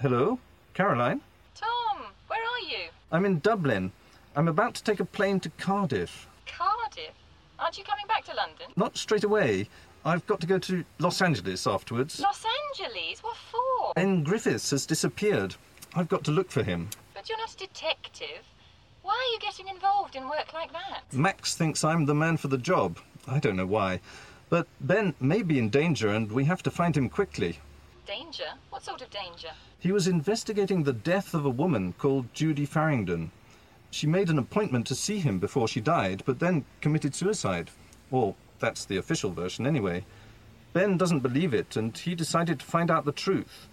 Hello? Caroline? Tom, where are you? I'm in Dublin. I'm about to take a plane to Cardiff. Cardiff? Aren't you coming back to London? Not straight away. I've got to go to Los Angeles afterwards. Los Angeles? What for? Ben Griffiths has disappeared. I've got to look for him. But you're not a detective. Why are you getting involved in work like that? Max thinks I'm the man for the job. I don't know why. But Ben may be in danger and we have to find him quickly. Danger? What sort of danger? He was investigating the death of a woman called Judy Farringdon. She made an appointment to see him before she died, but then committed suicide. Or that's the official version anyway. Ben doesn't believe it, and he decided to find out the truth.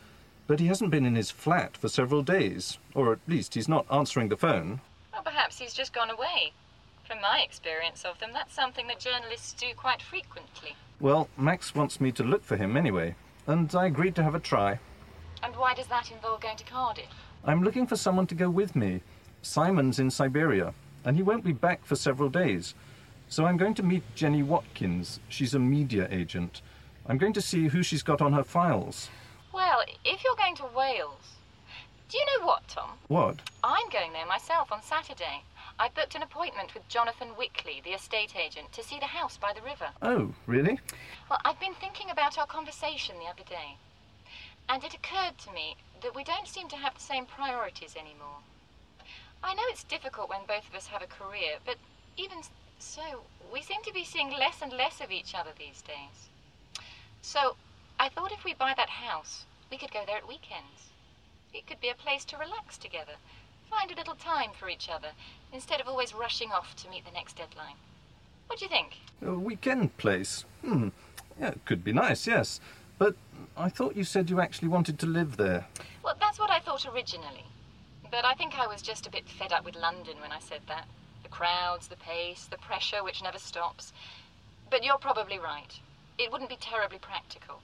But he hasn't been in his flat for several days, or at least he's not answering the phone. Well, perhaps he's just gone away. From my experience of them, that's something that journalists do quite frequently. Well, Max wants me to look for him anyway, and I agreed to have a try. And why does that involve going to Cardiff? I'm looking for someone to go with me. Simon's in Siberia, and he won't be back for several days. So I'm going to meet Jenny Watkins. She's a media agent. I'm going to see who she's got on her files. Well, if you're going to Wales. Do you know what, Tom? What? I'm going there myself on Saturday. I booked an appointment with Jonathan Wickley, the estate agent, to see the house by the river. Oh, really? Well, I've been thinking about our conversation the other day. And it occurred to me that we don't seem to have the same priorities anymore. I know it's difficult when both of us have a career, but even so, we seem to be seeing less and less of each other these days. So, I thought if we buy that house, we could go there at weekends. It could be a place to relax together, find a little time for each other, instead of always rushing off to meet the next deadline. What do you think? A weekend place. Hmm. Yeah, it could be nice, yes. But I thought you said you actually wanted to live there. Well, that's what I thought originally. But I think I was just a bit fed up with London when I said that. The crowds, the pace, the pressure which never stops. But you're probably right. It wouldn't be terribly practical.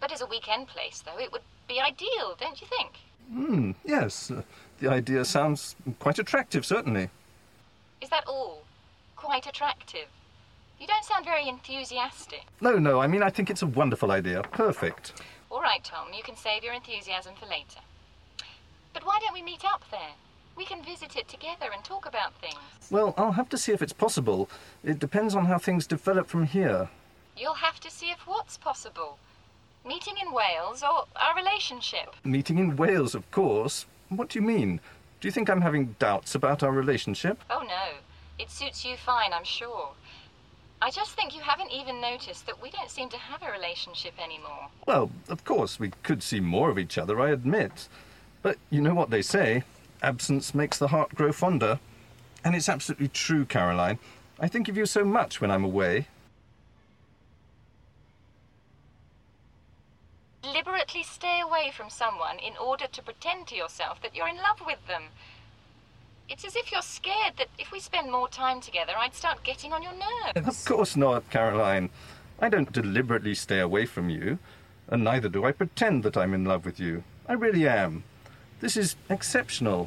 But as a weekend place, though, it would be ideal, don't you think? Hmm, yes. Uh, the idea sounds quite attractive, certainly. Is that all? Quite attractive? You don't sound very enthusiastic. No, no, I mean, I think it's a wonderful idea. Perfect. All right, Tom, you can save your enthusiasm for later. But why don't we meet up there? We can visit it together and talk about things. Well, I'll have to see if it's possible. It depends on how things develop from here. You'll have to see if what's possible. Meeting in Wales or our relationship. Meeting in Wales, of course. What do you mean? Do you think I'm having doubts about our relationship? Oh, no. It suits you fine, I'm sure. I just think you haven't even noticed that we don't seem to have a relationship anymore. Well, of course, we could see more of each other, I admit. But you know what they say absence makes the heart grow fonder. And it's absolutely true, Caroline. I think of you so much when I'm away. Deliberately stay away from someone in order to pretend to yourself that you're in love with them. It's as if you're scared that if we spend more time together, I'd start getting on your nerves. Of course not, Caroline. I don't deliberately stay away from you, and neither do I pretend that I'm in love with you. I really am. This is exceptional.